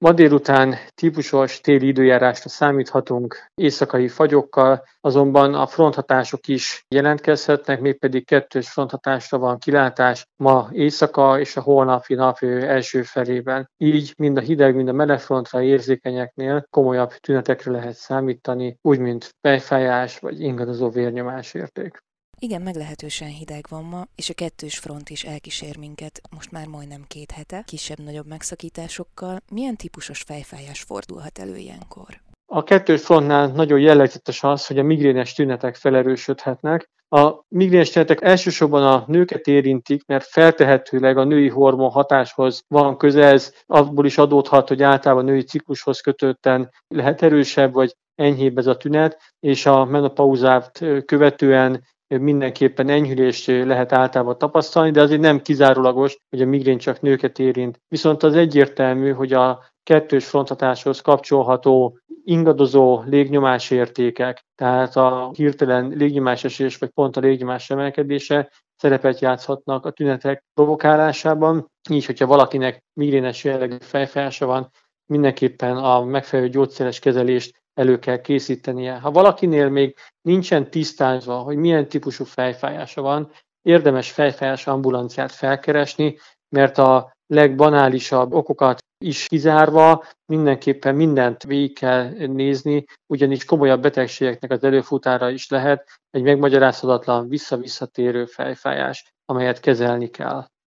Ma délután típusos téli időjárásra számíthatunk éjszakai fagyokkal, azonban a fronthatások is jelentkezhetnek, mégpedig kettős fronthatásra van kilátás ma éjszaka és a holnapi nap első felében. Így mind a hideg, mind a meleg frontra érzékenyeknél komolyabb tünetekre lehet számítani, úgy mint fejfájás vagy ingadozó vérnyomás érték. Igen, meglehetősen hideg van ma, és a kettős front is elkísér minket most már majdnem két hete, kisebb-nagyobb megszakításokkal. Milyen típusos fejfájás fordulhat elő ilyenkor? A kettős frontnál nagyon jellegzetes az, hogy a migrénes tünetek felerősödhetnek. A migrénes tünetek elsősorban a nőket érintik, mert feltehetőleg a női hormon hatáshoz van köze, ez abból is adódhat, hogy általában a női ciklushoz kötötten lehet erősebb vagy enyhébb ez a tünet, és a menopauzát követően mindenképpen enyhülést lehet általában tapasztalni, de azért nem kizárólagos, hogy a migrén csak nőket érint. Viszont az egyértelmű, hogy a kettős frontatáshoz kapcsolható ingadozó légnyomás értékek, tehát a hirtelen légnyomásesés vagy pont a légnyomás emelkedése szerepet játszhatnak a tünetek provokálásában. Így, hogyha valakinek migrénes jellegű fejfájása van, mindenképpen a megfelelő gyógyszeres kezelést elő kell készítenie. Ha valakinél még nincsen tisztázva, hogy milyen típusú fejfájása van, érdemes fejfájás ambulanciát felkeresni, mert a legbanálisabb okokat is kizárva mindenképpen mindent végig kell nézni, ugyanis komolyabb betegségeknek az előfutára is lehet egy megmagyarázhatatlan, visszavisszatérő fejfájás, amelyet kezelni kell.